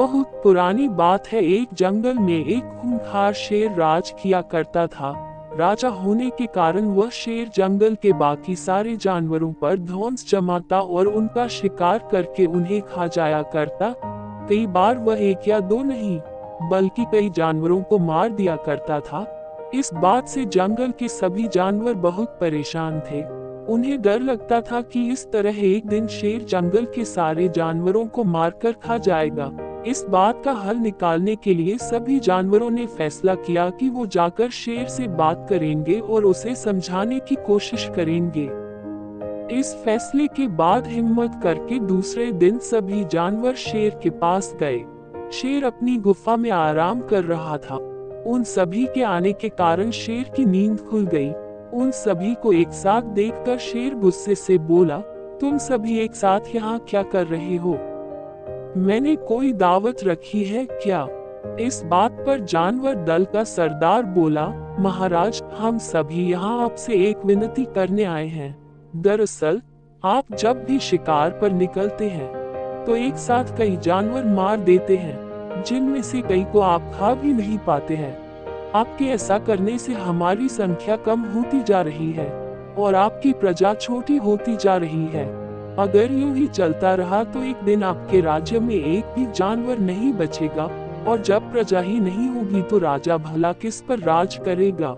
बहुत पुरानी बात है। एक जंगल में एक खूंखार शेर राज किया करता था। राजा होने के कारण वह शेर जंगल के बाकी सारे जानवरों पर ध्वंस जमाता और उनका शिकार करके उन्हें खा जाया करता। कई बार वह एक या दो नहीं, बल्कि कई जानवरों को मार दिया करता था। इस बात से जंगल के सभी जानवर बहुत परेशान थे। उन्हें डर लगता था कि इस तरह एक दिन शेर जंगल के सारे जानवरों को मारकर खा जाएगा। इस बात का हल निकालने के लिए सभी जानवरों ने फैसला किया कि वो जाकर शेर से बात करेंगे और उसे समझाने की कोशिश करेंगे। इस फैसले के बाद हिम्मत करके दूसरे दिन सभी जानवर शेर के पास गए। शेर अपनी गुफा में आराम कर रहा था। उन सभी के आने के कारण शेर की नींद खुल गई। उन सभी को एक साथ देखकर शेर गुस्से से बोला, तुम सभी एक साथ यहाँ क्या कर रहे हो? मैंने कोई दावत रखी है क्या? इस बात पर जानवर दल का सरदार बोला, महाराज, हम सभी यहाँ आपसे एक विनती करने आए हैं। दरअसल, आप जब भी शिकार पर निकलते हैं तो एक साथ कई जानवर मार देते हैं, जिनमें से कई को आप खा भी नहीं पाते हैं। आपके ऐसा करने से हमारी संख्या कम होती जा रही है, और आपकी प्रजा छोटी होती जा रही है। अगर यूँ ही चलता रहा तो एक दिन आपके राज्य में एक भी जानवर नहीं बचेगा, और जब प्रजा ही नहीं होगी तो राजा भला किस पर राज करेगा?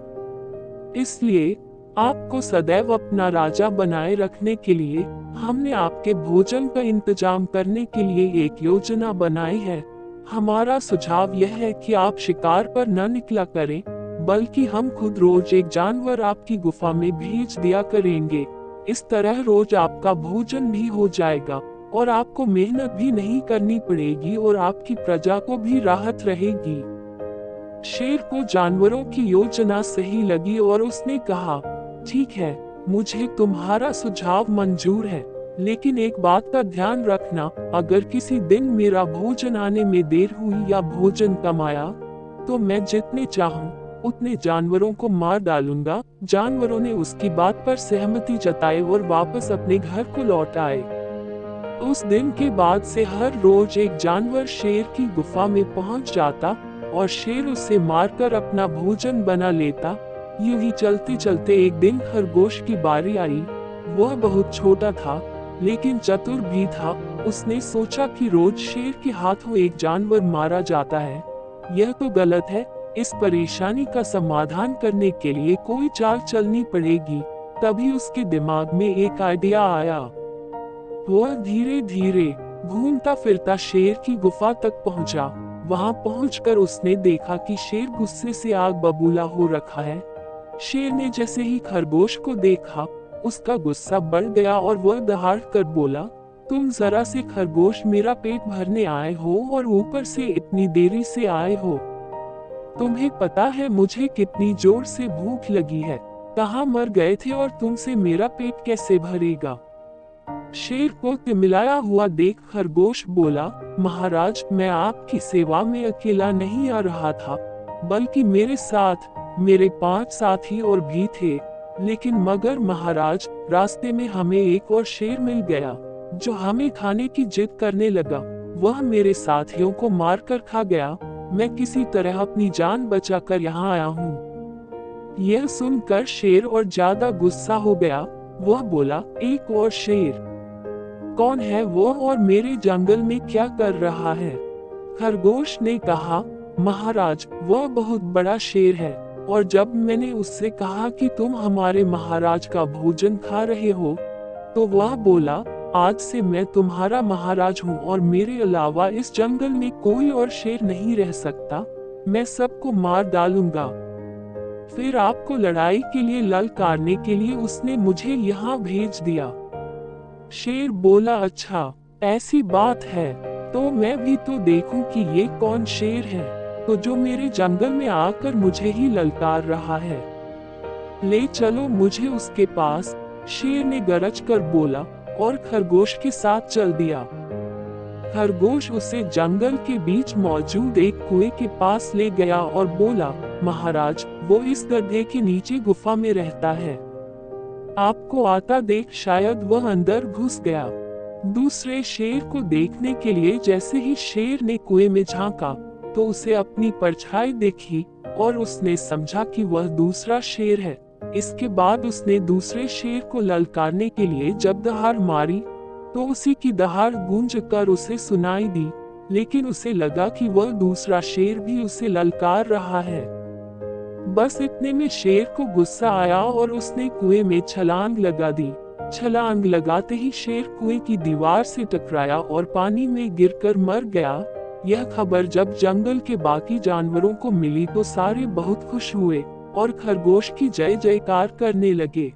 इसलिए, आपको सदैव अपना राजा बनाए रखने के लिए, हमने आपके भोजन का इंतज़ाम करने के लिए एक योजना बनाई है। हमारा सुझाव यह है कि आप शिकार पर न निकला करें, बल्कि हम खुद रोज एक जानवर आपकी गुफा में भेज दिया करेंगे। इस तरह रोज आपका भोजन भी हो जाएगा, और आपको मेहनत भी नहीं करनी पड़ेगी और आपकी प्रजा को भी राहत रहेगी। शेर को जानवरों की योजना सही लगी और उसने कहा, ठीक है, मुझे तुम्हारा सुझाव मंजूर है, लेकिन एक बात का ध्यान रखना, अगर किसी दिन मेरा भोजन आने में देर हुई या भोजन कमाया तो मैं जितने चाहूँ उतने जानवरों को मार डालूँगा। जानवरों ने उसकी बात पर सहमति जताई और वापस अपने घर को लौट आए। उस दिन के बाद से हर रोज एक जानवर शेर की गुफा में पहुँच जाता और शेर उसे मारकर अपना भोजन बना लेता। यूँ ही चलते चलते एक दिन खरगोश की बारी आई। वह बहुत छोटा था, लेकिन चतुर भी था। उसने सोचा कि रोज शेर के हाथों एक जानवर मारा जाता है। यह तो गलत है इस परेशानी का समाधान करने के लिए कोई चाल चलनी पड़ेगी, तभी उसके दिमाग में एक आइडिया आया। वह धीरे धीरे घूमता फिरता शेर की गुफा तक पहुँचा। वहाँ पहुंचकर उसने देखा कि शेर गुस्से से आग बबूला हो रखा है। शेर ने जैसे ही खरगोश को देखा, उसका गुस्सा बढ़ गया और वह दहाड़ कर बोला, तुम जरा से खरगोश मेरा पेट भरने आए हो और ऊपर से इतनी देरी से आए हो। तुम्हें पता है मुझे कितनी ज़ोर से भूख लगी है। कहा मर गए थे और तुमसे मेरा पेट कैसे भरेगा? शेर को तिमिलाया हुआ देख खरगोश बोला, महाराज, मैं आपकी सेवा में अकेला नहीं आ रहा था, बल्कि मेरे साथ, मेरे पाँच साथी और भी थे। लेकिन मगर महाराज, रास्ते में हमें एक और शेर मिल गया, जो हमें खाने की जिद करने लगा। वह मेरे साथियों को मारकर खा गया मैं किसी तरह अपनी जान बचाकर यहाँ आया हूँ। यह सुनकर शेर और ज़्यादा गुस्सा हो गया। वह बोला, एक और शेर। कौन है वो और मेरे जंगल में क्या कर रहा है? खरगोश ने कहा, महाराज, वह बहुत बड़ा शेर है, और जब मैंने उससे कहा कि तुम हमारे महाराज का भोजन खा रहे हो तो वह बोला आज से मैं तुम्हारा महाराज हूँ और मेरे अलावा इस जंगल में कोई और शेर नहीं रह सकता। मैं सबको मार डालूँगा। फिर आपको लड़ाई के लिए ललकारने के लिए उसने मुझे यहाँ भेज दिया। शेर बोला अच्छा ऐसी बात है तो मैं भी तो देखूँ कि ये कौन शेर है तो जो मेरे जंगल में आकर मुझे ही ललकार रहा है। ले चलो मुझे उसके पास, शेर ने गरज कर बोला। और खरगोश के साथ चल दिया। खरगोश उसे जंगल के बीच मौजूद एक कुएँ के पास ले गया और बोला, महाराज, वो इस गड्ढे के नीचे गुफा में रहता है। आपको आता देख शायद वह अंदर घुस गया। दूसरे शेर को देखने के लिए जैसे ही शेर ने कुएँ में झांका तो उसे अपनी परछाई देखी और उसने समझा कि वह दूसरा शेर है। इसके बाद उसने दूसरे शेर को ललकारने के लिए जब दहाड़ मारी तो उसी की दहाड़ गूंज कर उसे सुनाई दी, लेकिन उसे लगा कि वह दूसरा शेर भी उसे ललकार रहा है। बस इतने में शेर को गुस्सा आया और उसने कुएँ में छलांग लगा दी। छलांग लगाते ही शेर कुएँ की दीवार से टकराया और पानी में गिरकर मर गया। यह खबर जब जंगल के बाकी जानवरों को मिली तो सारे बहुत खुश हुए। और खरगोश की जय जयकार करने लगे।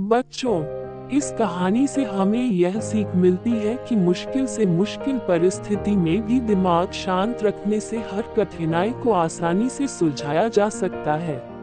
बच्चों, इस कहानी से हमें यह सीख मिलती है कि मुश्किल से मुश्किल परिस्थिति में भी दिमाग शांत रखने से हर कठिनाई को आसानी से सुलझाया जा सकता है।